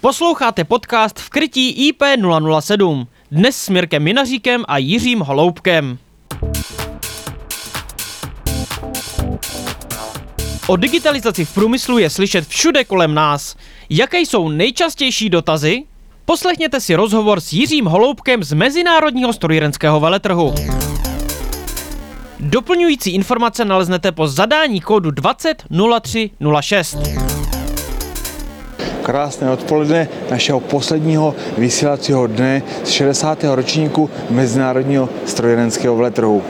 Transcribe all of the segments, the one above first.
Posloucháte podcast v krytí IP007. Dnes s Mirkem Minaříkem a Jiřím Holoubkem. O digitalizaci v průmyslu je slyšet všude kolem nás. Jaké jsou nejčastější dotazy? Poslechněte si rozhovor s Jiřím Holoubkem z Mezinárodního strojírenského veletrhu. Doplňující informace naleznete po zadání kódu 200306. Krásné odpoledne našeho posledního vysílacího dne z 60. ročníku Mezinárodního strojírenského veletrhu.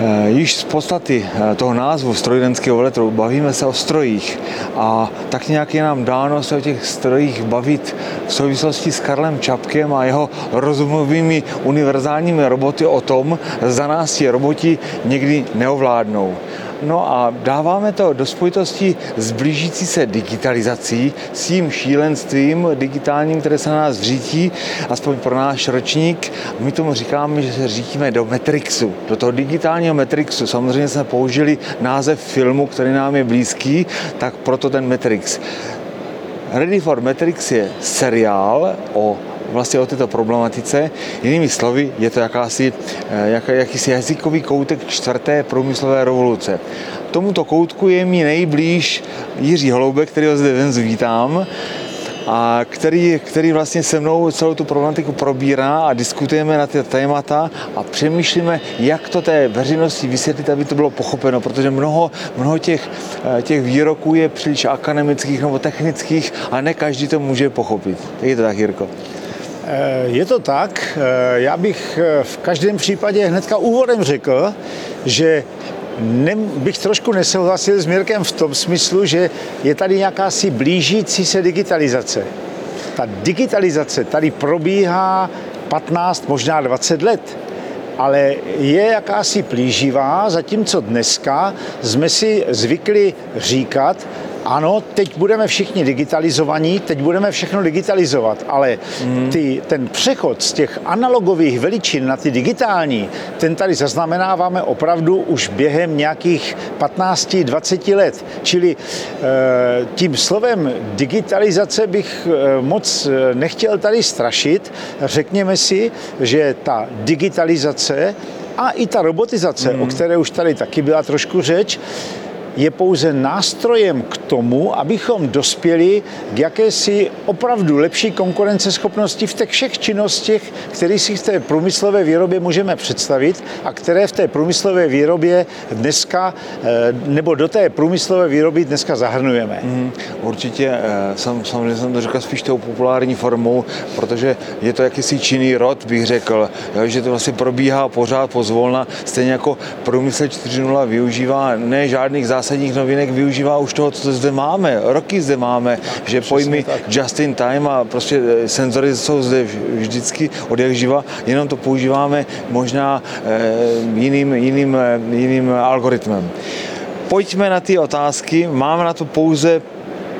Eh, již z podstaty eh, toho názvu strojírenského veletrhu bavíme se o strojích a tak nějak je nám dáno se o těch strojích bavit v souvislosti s Karlem Čapkem a jeho rozumovými univerzálními roboty o tom, za nás ti roboti někdy neovládnou. No a dáváme to do spojitosti s blížící se digitalizací, s tím šílenstvím digitálním, které se na nás řítí, aspoň pro náš ročník. My tomu říkáme, že se řítíme do Matrixu, do toho digitálního Matrixu. Samozřejmě jsme použili název filmu, který nám je blízký, tak proto ten Matrix. Ready for Matrix je seriál o vlastně o této problematice. Jinými slovy, je to jakási, eh, jak, jakýsi jazykový koutek čtvrté průmyslové revoluce. Tomuto koutku je mi nejblíž Jiří Holoubek, který ho zde dnes vítám a který, který vlastně se mnou celou tu problematiku probírá a diskutujeme na ty témata a přemýšlíme, jak to té veřejnosti vysvětlit, aby to bylo pochopeno, protože mnoho, mnoho těch, eh, těch výroků je příliš akademických nebo technických a ne každý to může pochopit. Je to tak, Jirko? Eh, je to tak. Eh, já bych eh, v každém případě hnedka úvodem řekl, že ne, bych trošku nesouhlasil s Mirkem v tom smyslu, že je tady nějaká si blížící se digitalizace. Ta digitalizace tady probíhá 15, možná 20 let ale je jakási plíživá, zatímco dneska jsme si zvykli říkat, ano, teď budeme všichni digitalizovaní, teď budeme všechno digitalizovat, ale mm. ty, ten přechod z těch analogových veličin na ty digitální, ten tady zaznamenáváme opravdu už během nějakých 15-20 let. Čili e, tím slovem digitalizace bych e, moc eh, nechtěl tady strašit. Řekněme si, že ta digitalizace a i ta robotizace, mm. o které už tady taky byla trošku řeč, je pouze nástrojem k tomu, abychom dospěli k jakési opravdu lepší konkurenceschopnosti v těch všech činnostech, které si v té průmyslové výrobě můžeme představit a které v té průmyslové výrobě dneska, eh, nebo do té průmyslové výroby dneska zahrnujeme. Mm, určitě, eh, sam, samozřejmě jsem to řekl spíš tou populární formou, protože je to jakýsi činný rod, bych řekl, že to vlastně probíhá pořád pozvolna, stejně jako průmysl 4.0 využívá ne žádných zásad zásadních novinek využívá už toho, co zde máme. Roky zde máme, že pojmy tak. just in time a prostě eh, senzory jsou zde vždycky od jak živa, jenom to používáme možná eh, jiným, jiným, eh, jiným algoritmem. Pojďme na ty otázky. Máme na to pouze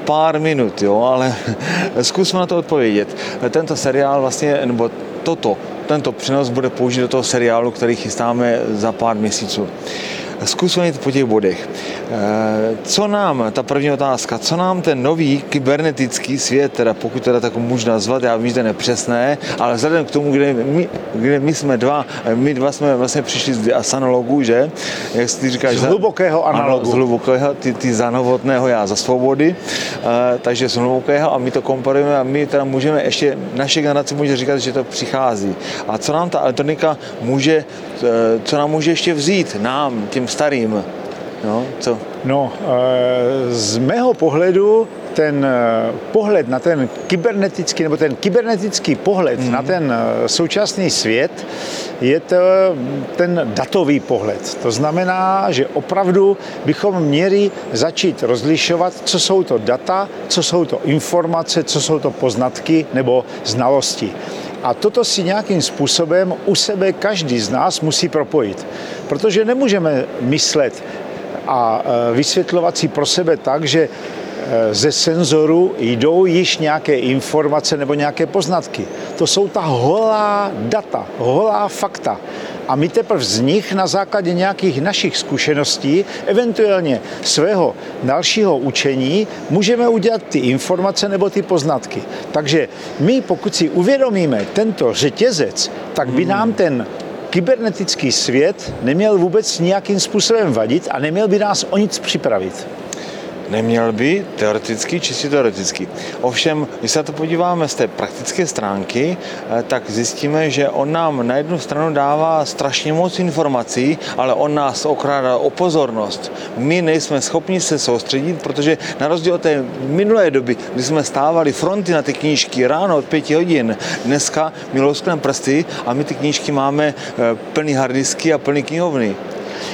pár minut, jo, ale zkusme na to odpovědět. Tento seriál vlastně, nebo toto, tento přenos bude použít do toho seriálu, který chystáme za pár měsíců. Zkusme po těch bodech. Eh, co nám, ta první otázka, co nám ten nový kybernetický svět, teda pokud teda tak můžu nazvat, já vím, že to je nepřesné, ale vzhledem k tomu, kde my, kde my jsme dva, my dva jsme vlastně přišli z analogů, že? Jak ty říkáš? Z hlubokého analogu. Ano, z hlubokého, ty, ty za novotného, já za svobody, uh, takže z hlubokého a my to komparujeme a my teda můžeme ještě, naše generace může říkat, že to přichází. A co nám ta elektronika může, co nám může ještě vzít, nám, těm starým? No, co? No, eh, z mého pohledu ten eh, pohled na ten kybernetický, nebo ten kybernetický pohled mm. na ten eh, současný svět je to ten datový pohled. To znamená, že opravdu bychom měli začít rozlišovat, co jsou to data, co jsou to informace, co jsou to poznatky nebo znalosti. A toto si nějakým způsobem u sebe každý z nás musí propojit. Protože nemůžeme myslet a e, vysvětlovat si pro sebe tak, že e, ze senzoru jdou již nějaké informace nebo nějaké poznatky. To jsou ta holá data, holá fakta. A my teprve z nich na základě nějakých našich zkušeností, eventuálně svého dalšího učení, můžeme udělat ty informace nebo ty poznatky. Takže my, pokud si uvědomíme tento řetězec, tak by nám ten kybernetický svět neměl vůbec nějakým způsobem vadit a neměl by nás o nic připravit. Neměl by, teoreticky, čistě teoreticky. Ovšem, když se na to podíváme z té praktické stránky, eh, tak zjistíme, že on nám na jednu stranu dává strašně moc informací, ale on nás okrádá o pozornost. My nejsme schopni se soustředit, protože na rozdíl od té minulé doby, kdy jsme stávali fronty na ty knížky ráno od pěti hodin, dneska louskneme prsty a my ty knížky máme eh, plný hardisky a plný knihovny.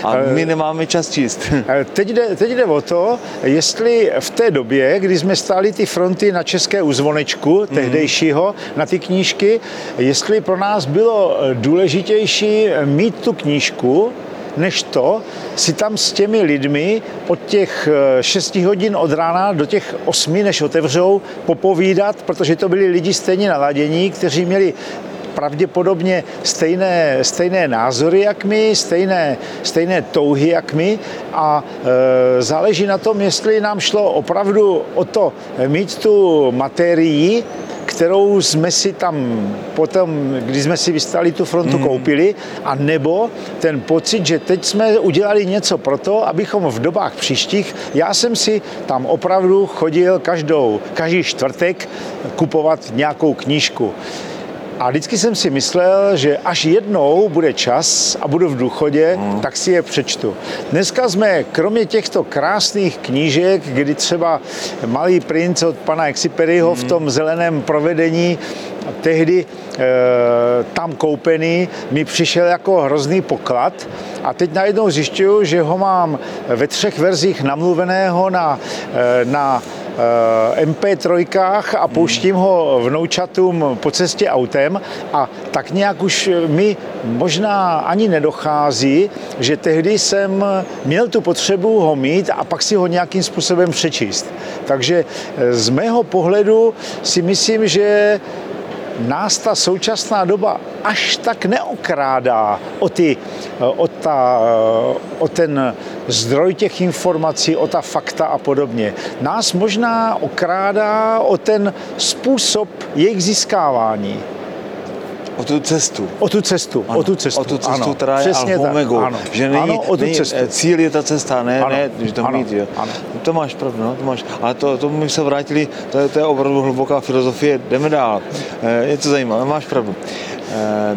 A my nemáme čas číst. Eh, Teď jde, teď jde o to, jestli v té době, kdy jsme stáli ty fronty na České uzvonečku tehdejšího, na ty knížky, jestli pro nás bylo eh, důležitější mít tu knížku, než to si tam s těmi lidmi od těch 6 hodin od rána do těch 8, než otevřou, popovídat, protože to byli lidi stejně naladění, kteří měli pravděpodobně stejné, stejné názory jak my, stejné, stejné touhy jak my a e, záleží na tom, jestli nám šlo opravdu o to mít tu materii, kterou jsme si tam potom, když jsme si vystali tu frontu, mm. koupili, a nebo ten pocit, že teď jsme udělali něco pro to, abychom v dobách příštích, já jsem si tam opravdu chodil každou, každý čtvrtek kupovat nějakou knížku. A vždycky jsem si myslel, že až jednou bude čas a budu v důchodě, mm. tak si je přečtu. Dneska jsme, kromě těchto krásných knížek, kdy třeba Malý princ od pana Exiperiho mm. v tom zeleném provedení tehdy e, tam koupený mi přišel jako hrozný poklad a teď najednou zjišťuju, že ho mám ve třech verzích namluveného na, e, na MP3 a pouštím ho vnoučatům po cestě autem a tak nějak už mi možná ani nedochází, že tehdy jsem měl tu potřebu ho mít a pak si ho nějakým způsobem přečíst. Takže z mého pohledu si myslím, že nás ta současná doba až tak neokrádá o, ty, o, ta, o ten zdroj těch informací, o ta fakta a podobně. Nás možná okrádá o ten způsob jejich získávání. O tu cestu. O tu cestu, ano, o tu cestu. O tu cestu, ano, která je přesně alfa. Ano, že není, ano, o tu není, cestu. cíl je ta cesta, ne, Ano, ne že to ano, mít, jo. ano. To máš pravdu, no, to máš. Ale to, to my se vrátili, to je, to je opravdu hluboká filozofie, jdeme dál. E, je to zajímavé, máš pravdu. E,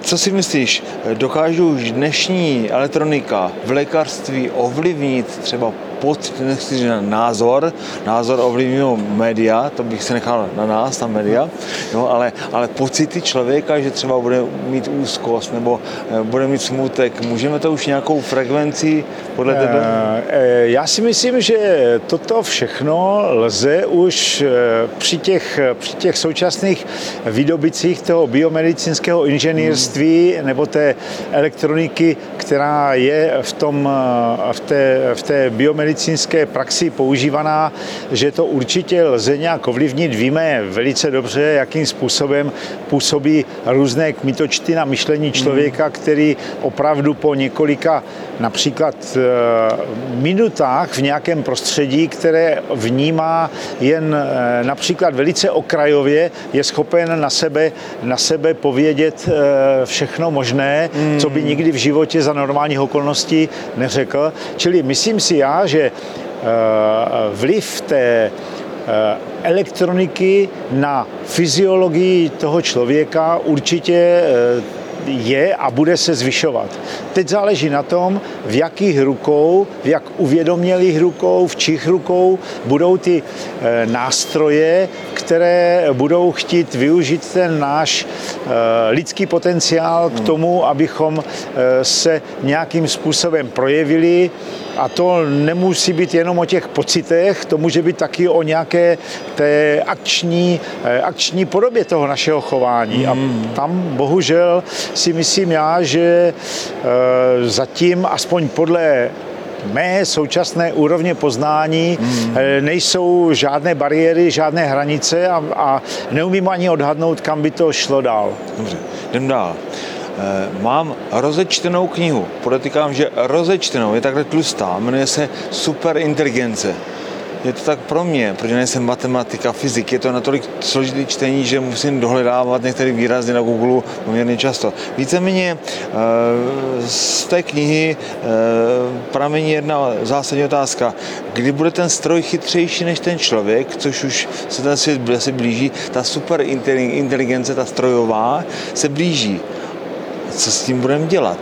co si myslíš, dokážu už dnešní elektronika v lékařství ovlivnit třeba pod, nechci říct názor, názor ovlivňují média, to bych se nechal na nás, ta média, no, ale, ale pocity člověka, že třeba bude mít úzkost nebo eh, bude mít smutek, můžeme to už nějakou frekvenci podle tebe? Eh, Já si myslím, že toto všechno lze už eh, při těch, při těch současných výdobicích toho biomedicínského inženýrství hmm. nebo té elektroniky, která je v, tom, v té, v té biomedicínské praxi používaná, že to určitě lze nějak ovlivnit. Víme velice dobře, jakým způsobem působí různé kmitočty na myšlení člověka, který opravdu po několika například minutách v nějakém prostředí, které vnímá jen například velice okrajově, je schopen na sebe, na sebe povědět všechno možné, co by nikdy v životě za normálních okolností neřekl. Čili myslím si já, že vliv té elektroniky na fyziologii toho člověka určitě je a bude se zvyšovat. Teď záleží na tom, v jakých rukou, v jak uvědomělých rukou, v čích rukou budou ty nástroje, které budou chtít využít ten náš lidský potenciál k tomu, abychom se nějakým způsobem projevili, a to nemusí být jenom o těch pocitech, to může být taky o nějaké té akční, akční podobě toho našeho chování. A tam bohužel si myslím já, že zatím, aspoň podle mé současné úrovně poznání mm. nejsou žádné bariéry, žádné hranice a, a neumím ani odhadnout, kam by to šlo dál. Dobře, jdem dál. Eh, Mám rozečtenou knihu, podotýkám, že rozečtenou, je takhle tlustá, jmenuje se Superinteligence. Je to tak pro mě, protože nejsem matematika, fyzik, je to natolik složitý čtení, že musím dohledávat některé výrazy na Google poměrně často. Víceméně eh, z té knihy eh, pramení jedna zásadní otázka. Kdy bude ten stroj chytřejší než ten člověk, což už se ten svět asi blíží, ta super inteligence, ta strojová, se blíží. Co s tím budeme dělat?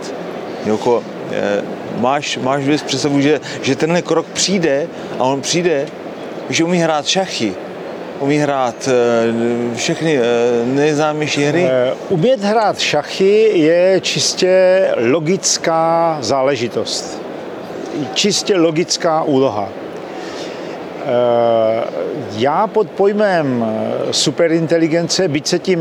Jako, eh, máš, máš vůbec představu, že, že tenhle krok přijde a on přijde, že umí hrát šachy, umí hrát eh, všechny eh, nejznámější hry. Umět hrát šachy je čistě logická záležitost. Čistě logická úloha. Eh, Já pod pojmem superinteligence, byť se tím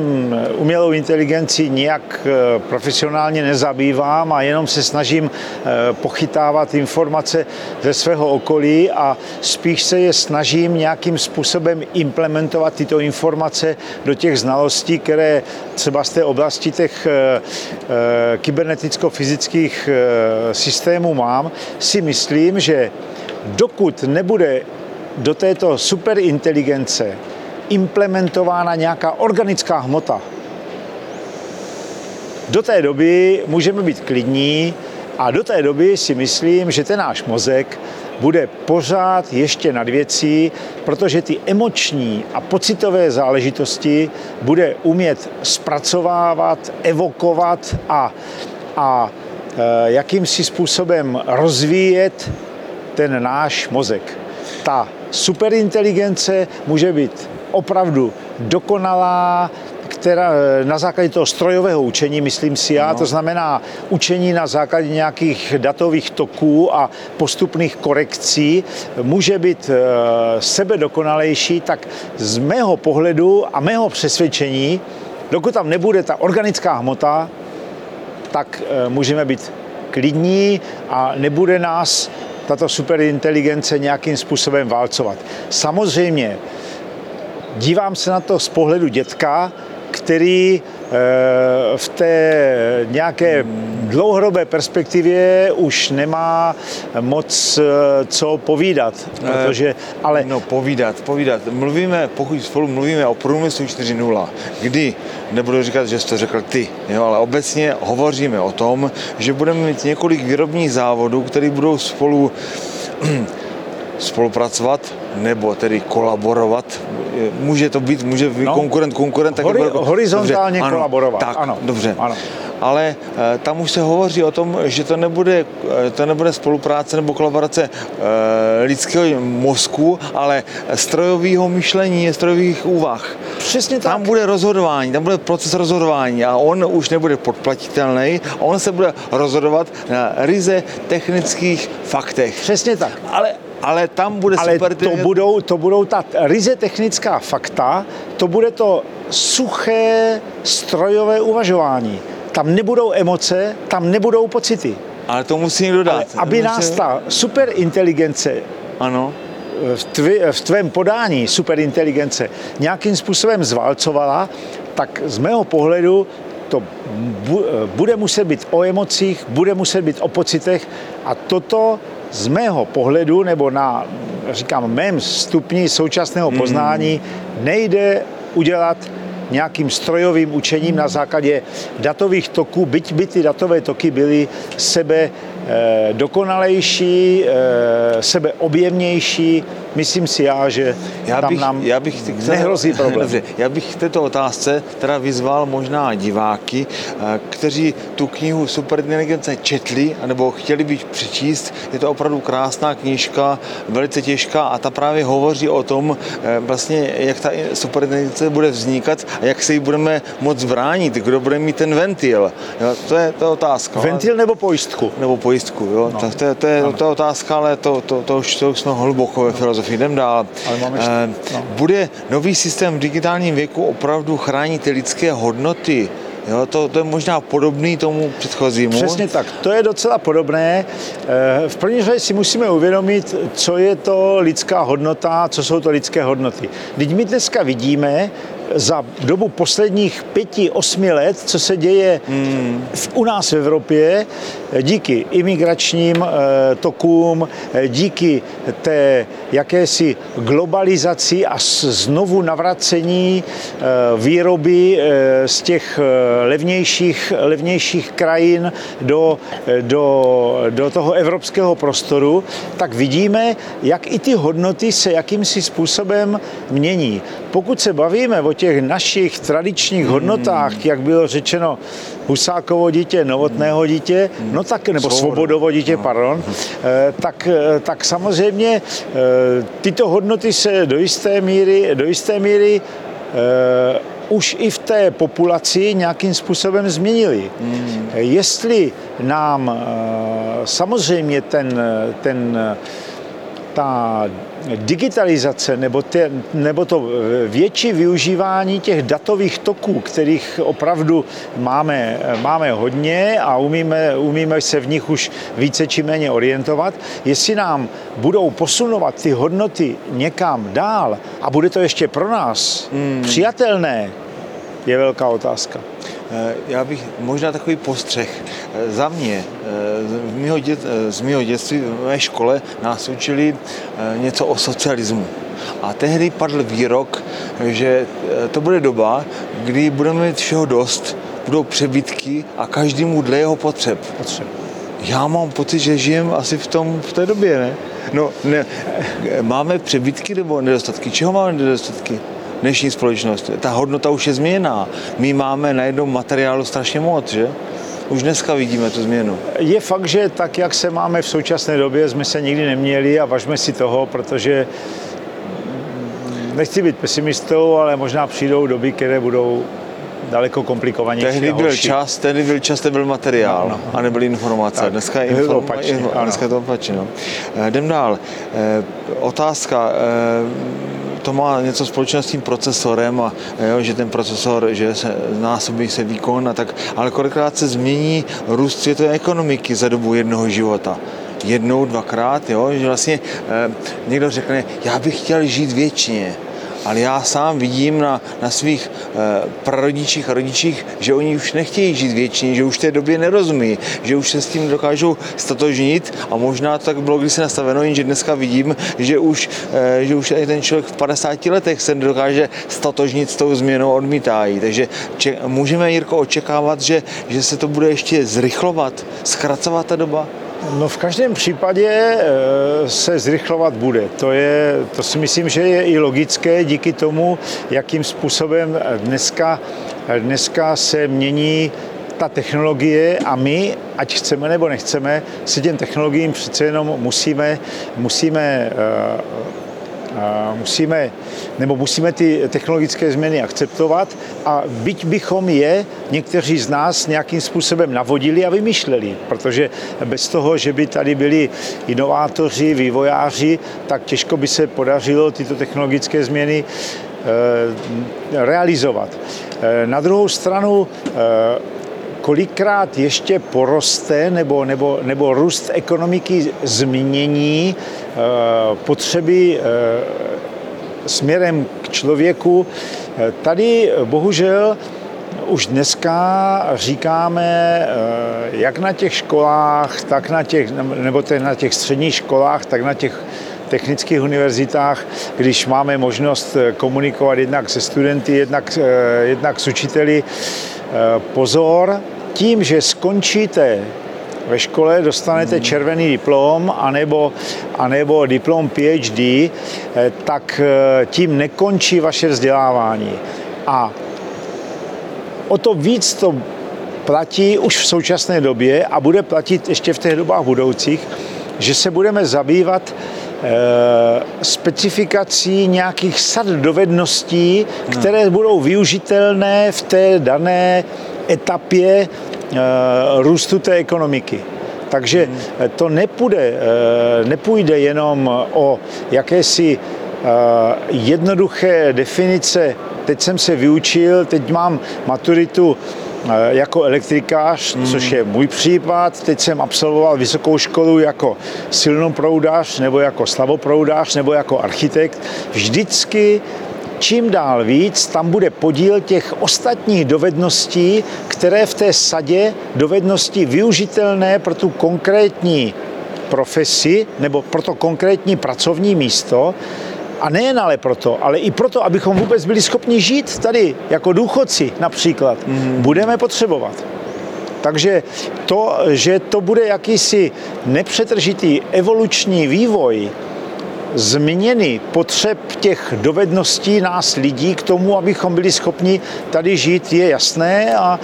umělou inteligencí nijak eh, profesionálně nezabývám a jenom se snažím eh, pochytávat informace ze svého okolí a spíš se je snažím nějakým způsobem implementovat tyto informace do těch znalostí, které třeba z té oblasti těch eh, eh, kyberneticko-fyzických eh, systémů mám, si myslím, že dokud nebude do této superinteligence implementována nějaká organická hmota, do té doby můžeme být klidní a do té doby si myslím, že ten náš mozek bude pořád ještě nad věcí, protože ty emoční a pocitové záležitosti bude umět zpracovávat, evokovat a, a e, jakýmsi způsobem rozvíjet ten náš mozek. Ta superinteligence může být opravdu dokonalá, která na základě toho strojového učení, myslím si já, no. to znamená učení na základě nějakých datových toků a postupných korekcí, může být e, sebedokonalejší, tak z mého pohledu a mého přesvědčení, dokud tam nebude ta organická hmota, tak e, můžeme být klidní a nebude nás tato superinteligence nějakým způsobem válcovat. Samozřejmě dívám se na to z pohledu dětka, který v té nějaké dlouhodobé perspektivě už nemá moc co povídat, protože, ale... No povídat, povídat. Mluvíme, pokud spolu mluvíme o průmyslu 4.0, kdy, nebudu říkat, že jsi to řekl ty, jo, ale obecně hovoříme o tom, že budeme mít několik výrobních závodů, které budou spolu spolupracovat nebo tedy kolaborovat. Může to být, může být no, konkurent, konkurent. Hori, tak horizontálně dobře, kolaborovat. Ano, tak, ano, dobře. Ano. Ale e, tam už se hovoří o tom, že to nebude, to nebude spolupráce nebo kolaborace e, lidského mozku, ale strojového myšlení, strojových úvah. Přesně tak. Tam bude rozhodování, tam bude proces rozhodování a on už nebude podplatitelný, on se bude rozhodovat na ryze technických faktech. Přesně tak. Ale ale tam bude ale super... to budou, to budou ta ryze technická fakta, to bude to suché strojové uvažování. Tam nebudou emoce, tam nebudou pocity. Ale to musí někdo dát. Ale aby musí... nás ta superinteligence ano. V, tvi, v tvém podání superinteligence nějakým způsobem zválcovala, tak z mého pohledu to bude muset být o emocích, bude muset být o pocitech a toto z mého pohledu, nebo na, říkám, mém stupni současného poznání, nejde udělat nějakým strojovým učením na základě datových toků, byť by ty datové toky byly sebe dokonalejší, eh, sebe objemnější, myslím si já, že já tam bych, nám já bych této, nehrozí problém. Dobře, já bych k této otázce teda vyzval možná diváky, eh, kteří tu knihu Superinteligence četli, nebo chtěli být přečíst. Je to opravdu krásná knížka, velice těžká a ta právě hovoří o tom, eh, vlastně, jak ta superinteligence bude vznikat a jak se jí budeme moc bránit, kdo bude mít ten ventil. Jo, to, je, je otázka. Ventil nebo pojistku? Nebo pojistku, jo. No. To, to, je, to, je, to je otázka, ale to, to, to, už, to už jsme hluboko ve filozofii jdem dál. Ale máme ještě, no. Bude nový systém v digitálním věku opravdu chránit ty lidské hodnoty? Jo, to, to je možná podobný tomu předchozímu. Přesně tak, to je docela podobné. Eh, v první řadě si musíme uvědomit, co je to lidská hodnota, co jsou to lidské hodnoty. Teď my dneska vidíme, za dobu posledních pěti, osmi let, co se děje v, u nás v Evropě, díky imigračním eh, tokům, eh, díky té jakési globalizaci a znovu navracení eh, výroby eh, z těch levnějších, levnějších krajin do, do, do toho evropského prostoru, tak vidíme, jak i ty hodnoty se jakýmsi způsobem mění. Pokud se bavíme o těch našich tradičních hodnotách, jak bylo řečeno, Husákovo dítě, Novotného dítě, no tak, nebo Svobodo. Svobodovo dítě, pardon, eh, tak, eh, tak samozřejmě eh, tyto hodnoty se do jisté míry, do jisté míry už i v té populaci nějakým způsobem změnily. Jestli nám samozřejmě ten, ten ta digitalizace nebo, te, nebo to větší využívání těch datových toků, kterých opravdu máme, máme hodně a umíme, umíme se v nich už více či méně orientovat, jestli nám budou posunovat ty hodnoty někam dál a bude to ještě pro nás hmm. přijatelné, je velká otázka. Eh, Já bych možná takový postřeh. Eh, Za mě, eh, z mýho, dět, z mýho dětství v mé škole nás učili něco o socialismu. A tehdy padl výrok, že to bude doba, kdy budeme mít všeho dost, budou přebytky a každému dle jeho potřeb. Potřeba. Já mám pocit, že žijem asi v, tom, v té době, ne? No, ne, máme přebytky nebo nedostatky? Čeho máme nedostatky? Dnešní společnost. Ta hodnota už je změněná. My máme na jednom materiálu strašně moc, že? Už dneska vidíme tu změnu. Je fakt, že tak, jak se máme v současné době, jsme se nikdy neměli a važme si toho, protože nechci být pesimistou, ale možná přijdou doby, které budou daleko komplikovanější. Tehdy byl čas, tehdy byl čas, tehdy byl materiál No, no. a nebyly informace. Tak, Dneska je, to informa- opačně, dneska je to opačně. No. Eh, Jdem dál. Eh, Otázka. To má něco společného s tím procesorem a jo, že ten procesor, že se násobí se výkon a tak, ale kolikrát se změní růst světové ekonomiky za dobu jednoho života. Jednou, dvakrát, jo, že vlastně eh, někdo řekne, já bych chtěl žít věčně, ale já sám vidím na, na svých eh, prarodičích a rodičích, že oni už nechtějí žít věčně, že už té době nerozumí, že už se s tím dokážou stotožnit a možná to tak bylo kdysi nastaveno, jenže dneska vidím, že už, eh, že už ten člověk v 50 letech se nedokáže stotožnit s tou změnou, odmítají. Takže če, můžeme, Jirko, očekávat, že, že se to bude ještě zrychlovat, zkracovat ta doba? No v každém případě eh, se zrychlovat bude. To, je, to si myslím, že je i logické díky tomu, jakým způsobem dneska, dneska se mění ta technologie a my, ať chceme nebo nechceme, se těm technologiím přece jenom musíme, musíme eh, musíme, nebo musíme ty technologické změny akceptovat a byť bychom je někteří z nás nějakým způsobem navodili a vymýšleli, protože bez toho, že by tady byli inovátoři, vývojáři, tak těžko by se podařilo tyto technologické změny eh, realizovat. Eh, Na druhou stranu eh, kolikrát ještě poroste nebo, nebo, nebo růst ekonomiky změní eh, potřeby eh, směrem k člověku. Eh, Tady bohužel už dneska říkáme, jak na těch školách, tak na těch, nebo na těch středních školách, tak na těch technických univerzitách, když máme možnost komunikovat jednak se studenty, jednak, jednak s učiteli, pozor, tím, že skončíte ve škole, dostanete červený diplom anebo, anebo diplom PhD, eh, tak eh, tím nekončí vaše vzdělávání. A o to víc to platí už v současné době a bude platit ještě v těch dobách budoucích, že se budeme zabývat eh, specifikací nějakých sad dovedností, které budou využitelné v té dané etapě eh, růstu té ekonomiky. Takže eh, to nepůjde, eh, nepůjde jenom o jakési jednoduché definice. Teď jsem se vyučil, teď mám maturitu jako elektrikář, což je můj případ. Teď jsem absolvoval vysokou školu jako silnoproudář, nebo jako slaboproudář, nebo jako architekt. Vždycky čím dál víc tam bude podíl těch ostatních dovedností, které v té sadě dovednosti využitelné pro tu konkrétní profesi nebo pro to konkrétní pracovní místo, a nejen ale proto, ale i proto, abychom vůbec byli schopni žít tady jako důchodci například, mm. budeme potřebovat. Takže to, že to bude jakýsi nepřetržitý evoluční vývoj, změny potřeb těch dovedností nás lidí k tomu, abychom byli schopni tady žít, je jasné a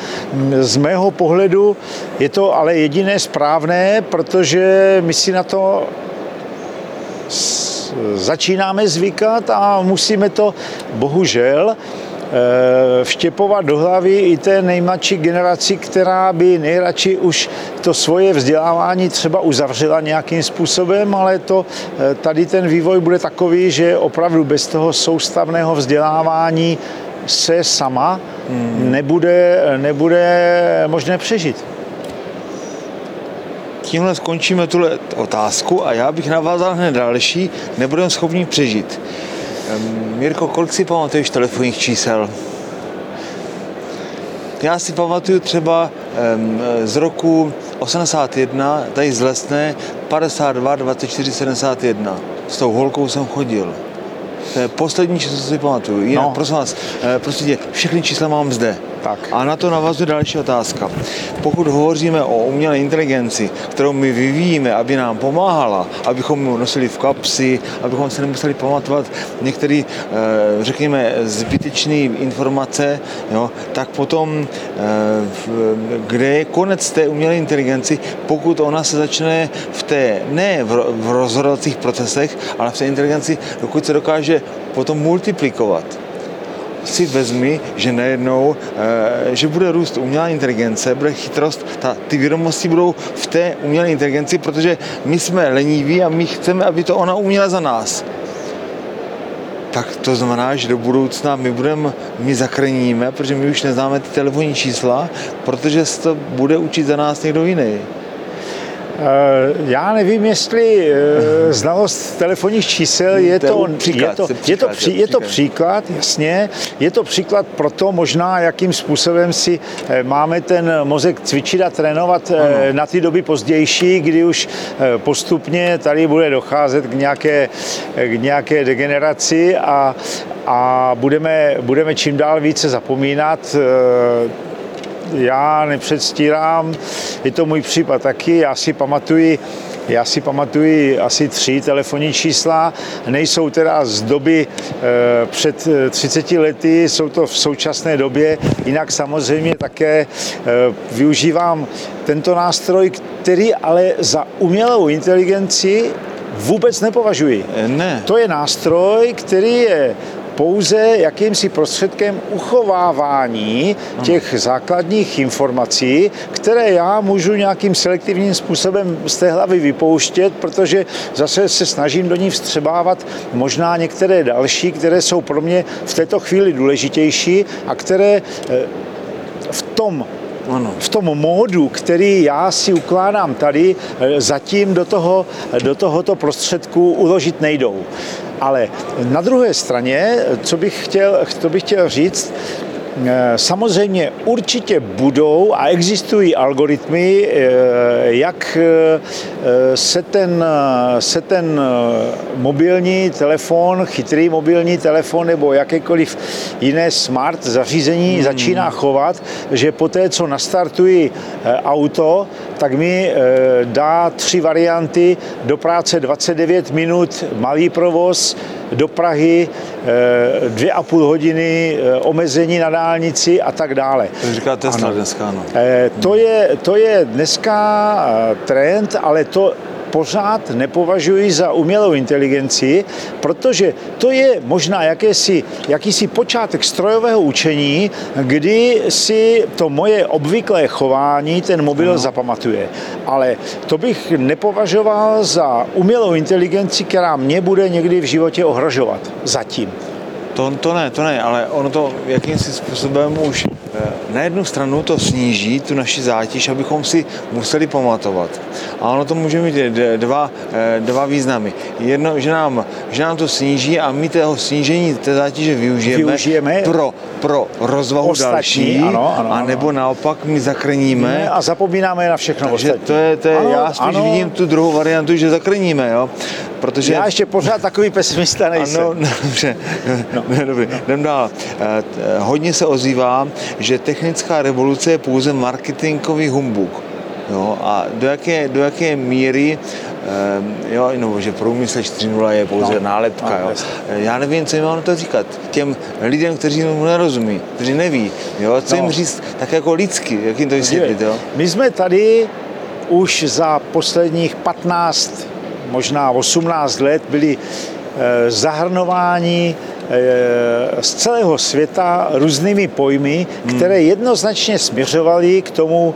z mého pohledu je to ale jediné správné, protože my si na to začínáme zvykat a musíme to bohužel vštěpovat do hlavy i té nejmladší generaci, která by nejradši už to svoje vzdělávání třeba uzavřela nějakým způsobem, ale to, eh, tady ten vývoj bude takový, že opravdu bez toho soustavného vzdělávání se sama hmm. nebude, nebude možné přežít tímhle skončíme tuhle otázku a já bych navázal hned další, nebudeme schopni přežít. Mirko, kolik si pamatuješ telefonních čísel? Já si pamatuju třeba z roku 81, tady z Lesné, 52 24 71. S tou holkou jsem chodil. To je poslední číslo, co si pamatuju. Jinak, no. prosím vás, eh, prostě tě, všechny čísla mám zde. Tak. A na to navazuje další otázka. Pokud hovoříme o umělé inteligenci, kterou my vyvíjíme, aby nám pomáhala, abychom ji nosili v kapsi, abychom se nemuseli pamatovat některé, eh, řekněme, zbytečné informace, jo, tak potom, eh, kde je konec té umělé inteligenci, pokud ona se začne v té, ne v rozhodovacích procesech, ale v té inteligenci, dokud se dokáže potom multiplikovat si vezmi, že najednou, eh, že bude růst umělá inteligence, bude chytrost, ta, ty vědomosti budou v té umělé inteligenci, protože my jsme leniví a my chceme, aby to ona uměla za nás. Tak to znamená, že do budoucna my budeme, my zakrníme, protože my už neznáme ty telefonní čísla, protože se to bude učit za nás někdo jiný. Eh, já nevím, jestli eh, znalost telefonních čísel je to, příklad, je to, je to, pří, je to příklad, jasně, je to příklad pro to možná, jakým způsobem si eh, máme ten mozek cvičit a trénovat ano. na ty doby pozdější, kdy už postupně tady bude docházet k nějaké, k nějaké degeneraci a, a budeme, budeme čím dál více zapomínat já nepředstírám, je to můj případ taky, já si pamatuji, já si pamatuji asi tři telefonní čísla, nejsou teda z doby e, před 30 lety, jsou to v současné době, jinak samozřejmě také e, využívám tento nástroj, který ale za umělou inteligenci vůbec nepovažuji. Ne. To je nástroj, který je pouze jakýmsi prostředkem uchovávání těch základních informací, které já můžu nějakým selektivním způsobem z té hlavy vypouštět, protože zase se snažím do ní vstřebávat možná některé další, které jsou pro mě v této chvíli důležitější a které eh, v tom ano. v tom módu, který já si ukládám tady, eh, zatím do, toho, do tohoto prostředku uložit nejdou. Ale na druhé straně, co bych chtěl, co bych chtěl říct, Eh, samozřejmě určitě budou a existují algoritmy, eh, jak eh, se ten, se ten mobilní telefon, chytrý mobilní telefon nebo jakékoliv jiné smart zařízení hmm. začíná chovat, že po té, co nastartuji auto, tak mi dá tři varianty do práce 29 minut, malý provoz, do Prahy, dvě a půl hodiny omezení na dálnici a tak dále. To říká Tesla ano. dneska, ano. To, je, to je dneska eh, trend, ale to pořád nepovažuji za umělou inteligenci, protože to je možná jakési, jakýsi počátek strojového učení, kdy si to moje obvyklé chování ten mobil no. zapamatuje. Ale to bych nepovažoval za umělou inteligenci, která mě bude někdy v životě ohrožovat. Zatím. To, to ne, to ne, ale ono to jakýmsi způsobem už na jednu stranu to sníží tu naši zátěž, abychom si museli pamatovat. A ono to může mít dva, eh, dva významy. Jedno, že nám, že nám to sníží a my toho snížení té zátěže využijeme, Využijeme. pro, pro rozvahu Ostatní, další, ano, ano, a ano. nebo naopak my zakrníme A zapomínáme na všechno takže ostatní. to je, to je Ano, já spíš ano. vidím tu druhou variantu, že zakrníme, jo? Protože Já ještě pořád takový pesimista nejsem. ano, dobře, no. dobrý, jdem dál. Eh, eh, Hodně se ozývá, že technická revoluce je pouze marketingový humbuk. Jo, a do jaké, do jaké míry, eh, jo, no, že průmysl 4.0 je pouze No, nálepka. no, jo. Já nevím, co jim mám na to říkat. Těm lidem, kteří mu nerozumí, kteří neví, jo, co No. jim říct tak jako lidsky, jak jim to vysvětlit. Jo? My jsme tady už za posledních 15, možná 18 let byli eh, zahrnováni eh, z celého světa různými pojmy, které jednoznačně směřovaly k tomu,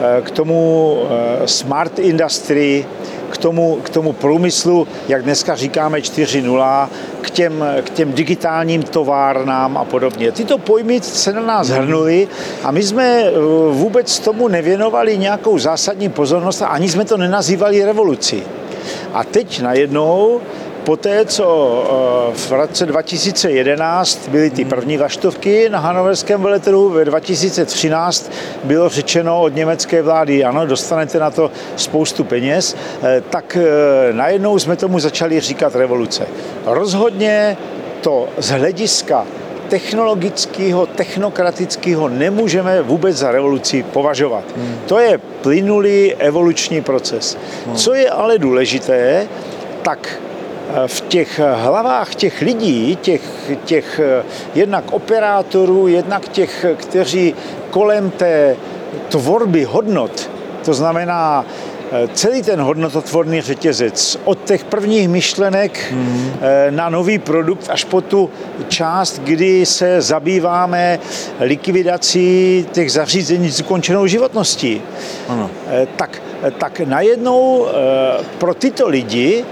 eh, k tomu smart industry, k tomu, k tomu průmyslu, jak dneska říkáme 4.0, k těm, k těm digitálním továrnám a podobně. Tyto pojmy se na nás hrnuly a my jsme vůbec tomu nevěnovali nějakou zásadní pozornost a ani jsme to nenazývali revolucí. A teď najednou, po té, co eh, v roce 2011 byly ty první vaštovky na hanoverském veletrhu, ve 2013 bylo řečeno od německé vlády, ano, dostanete na to spoustu peněz, eh, tak eh, najednou jsme tomu začali říkat revoluce. Rozhodně to z hlediska technologického, technokratického nemůžeme vůbec za revoluci považovat. To je plynulý evoluční proces. Co je ale důležité, tak v těch hlavách těch lidí, těch, těch eh, jednak operátorů, jednak těch, kteří kolem té tvorby hodnot, to znamená eh, celý ten hodnototvorný řetězec, od těch prvních myšlenek mm. na nový produkt až po tu část, kdy se zabýváme likvidací těch zařízení s ukončenou životností, Ano. Tak, tak najednou pro tyto lidi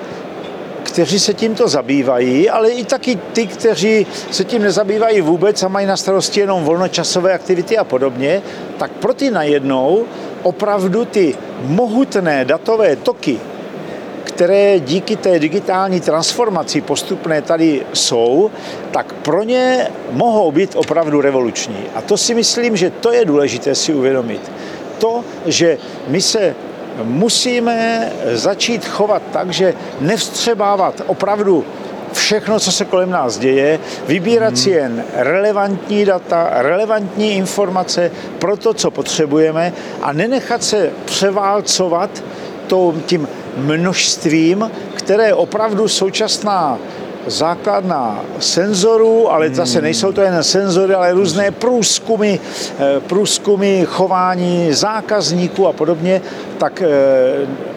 kteří se tímto zabývají, ale i taky ty, kteří se tím nezabývají vůbec a mají na starosti jenom volnočasové aktivity a podobně, tak pro ty najednou opravdu ty mohutné datové toky, které díky té digitální transformaci postupné tady jsou, tak pro ně mohou být opravdu revoluční. A to si myslím, že to je důležité si uvědomit. To, že my se musíme začít chovat tak, že nevstřebávat opravdu všechno, co se kolem nás děje, vybírat si jen relevantní data, relevantní informace pro to, co potřebujeme a nenechat se převálcovat tím množstvím, které opravdu současná základna senzorů, ale zase nejsou to jen senzory, ale různé průzkumy, eh, průzkumy chování zákazníků a podobně, tak eh,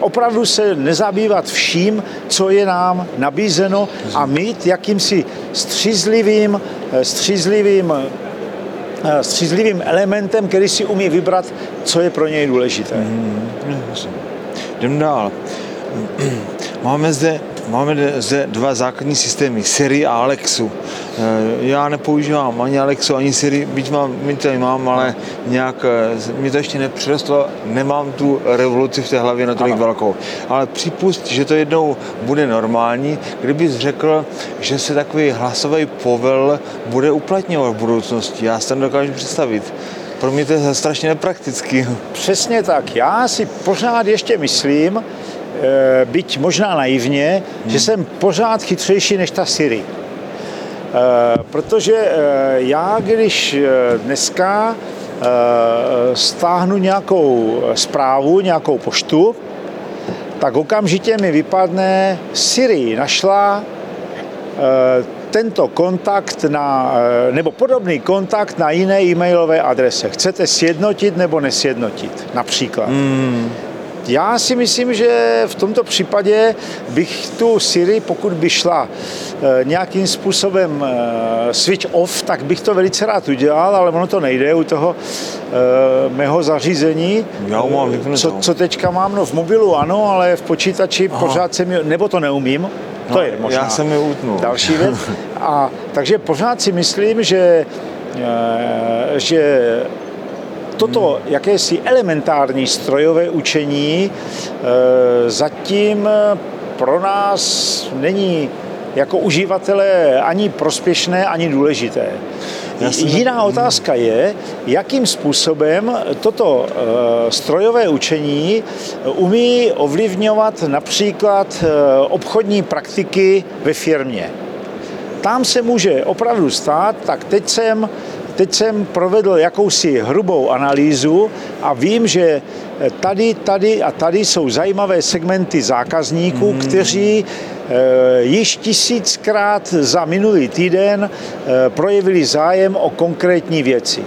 opravdu se nezabývat vším, co je nám nabízeno a mít jakýmsi střízlivým, eh, střízlivým střízlivým elementem, který si umí vybrat, co je pro něj důležité. Jdem dál. Máme zde, máme zde dva základní systémy, Siri a Alexu. Eh, Já nepoužívám ani Alexu, ani Siri, byť mám, my to mám, ale nějak, eh, mi to ještě nepřirostlo, nemám tu revoluci v té hlavě natolik Ano. velkou. Ale připust, že to jednou bude normální, kdybys řekl, že se takový hlasový povel bude uplatňovat v budoucnosti. Já si to dokážu představit. Pro mě to je strašně nepraktický. Přesně tak. Já si pořád ještě myslím, byť možná naivně, že jsem pořád chytřejší než ta Siri. Eh, Protože eh, já, když eh, dneska eh, stáhnu nějakou zprávu, nějakou poštu, tak okamžitě mi vypadne Siri našla eh, tento kontakt na, eh, nebo podobný kontakt na jiné e-mailové adrese. Chcete sjednotit nebo nesjednotit, například. Mm. Já si myslím, že v tomto případě bych tu Siri, pokud by šla eh, nějakým způsobem eh, switch off, tak bych to velice rád udělal, ale ono to nejde u toho eh, mého zařízení. Já mám co, co teďka mám? No v mobilu ano, ale v počítači Aha. pořád jsem, nebo to neumím. to No, je možná já jsem je utnul. další věc. A takže pořád si myslím, že, že toto jakési elementární strojové učení eh, zatím pro nás není jako uživatele ani prospěšné, ani důležité. Jiná otázka je, jakým způsobem toto eh, strojové učení umí ovlivňovat například eh, obchodní praktiky ve firmě. Tam se může opravdu stát, tak teď jsem, teď jsem provedl jakousi hrubou analýzu a vím, že tady, tady a tady jsou zajímavé segmenty zákazníků, hmm. kteří e, již tisíckrát za minulý týden e, projevili zájem o konkrétní věci.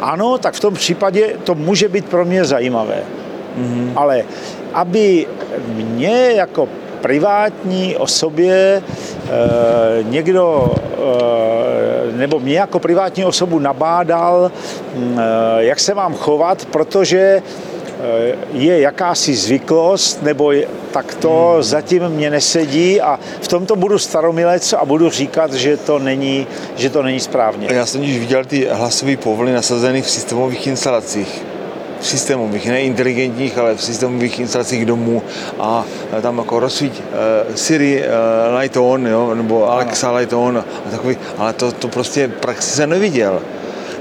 Ano, tak v tom případě to může být pro mě zajímavé. Mm-hmm. Ale aby mě jako privátní osobě e, někdo, e, nebo mě jako privátní osobu nabádal, m, e, jak se mám chovat, protože je jakási zvyklost, nebo je, tak to hmm. zatím mě nesedí a v tomto budu staromilec a budu říkat, že to není, že to není správně. Já jsem již viděl ty hlasové povely nasazené v systémových instalacích v systémových, ne inteligentních, ale v systémových instalacích domů a tam jako rozsvíť uh, Siri uh, light on, jo, nebo Alexa light on a takový, ale to, to prostě v praxi jsem neviděl.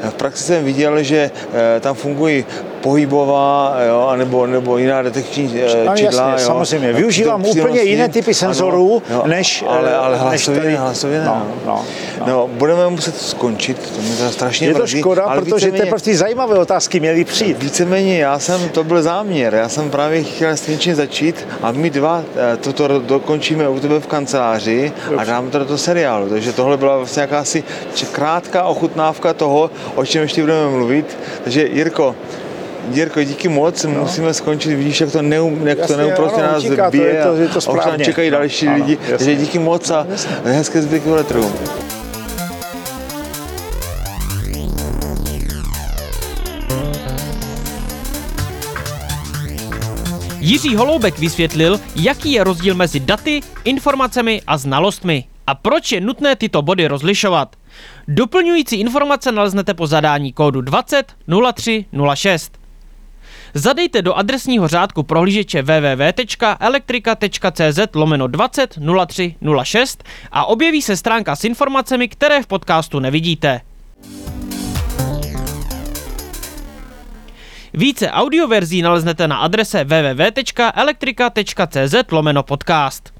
V praxi jsem viděl, že tam fungují pohybová, jo, nebo, nebo jiná detekční uh, No, čidla. jasně, jo. samozřejmě. Využívám úplně jiné typy senzorů, než, ale, eh, ale než hlasově, tady- hlasově ne. No, no, no. no, budeme muset skončit, to mě to strašně Je to mrzí, škoda, ale protože víceméně- teprve ty zajímavé otázky měly přijít. Víceméně já jsem, to byl záměr, já jsem právě chtěl s něčím začít a my dva eh, toto dokončíme u tebe v kanceláři a dáme to do seriálu. Takže tohle byla vlastně jakási krátká ochutnávka toho, o čem ještě budeme mluvit. Takže Jirko, Jirko, díky moc, no. musíme skončit, vidíš, jak to, neum, jak Jasně, to neúprostně ano, nás utíká to, bije je to- je to a už nám čekají další Ano, lidi. jasně. Takže díky moc a hezké zbytky veletrhu. Jiří Holoubek vysvětlil, jaký je rozdíl mezi daty, informacemi a znalostmi a proč je nutné tyto body rozlišovat. Doplňující informace naleznete po zadání kódu 20 03 06. Zadejte do adresního řádku prohlížeče www.elektrika.cz lomeno 20 03 06 a objeví se stránka s informacemi, které v podcastu nevidíte. Více audioverzí naleznete na adrese www.elektrika.cz lomeno podcast.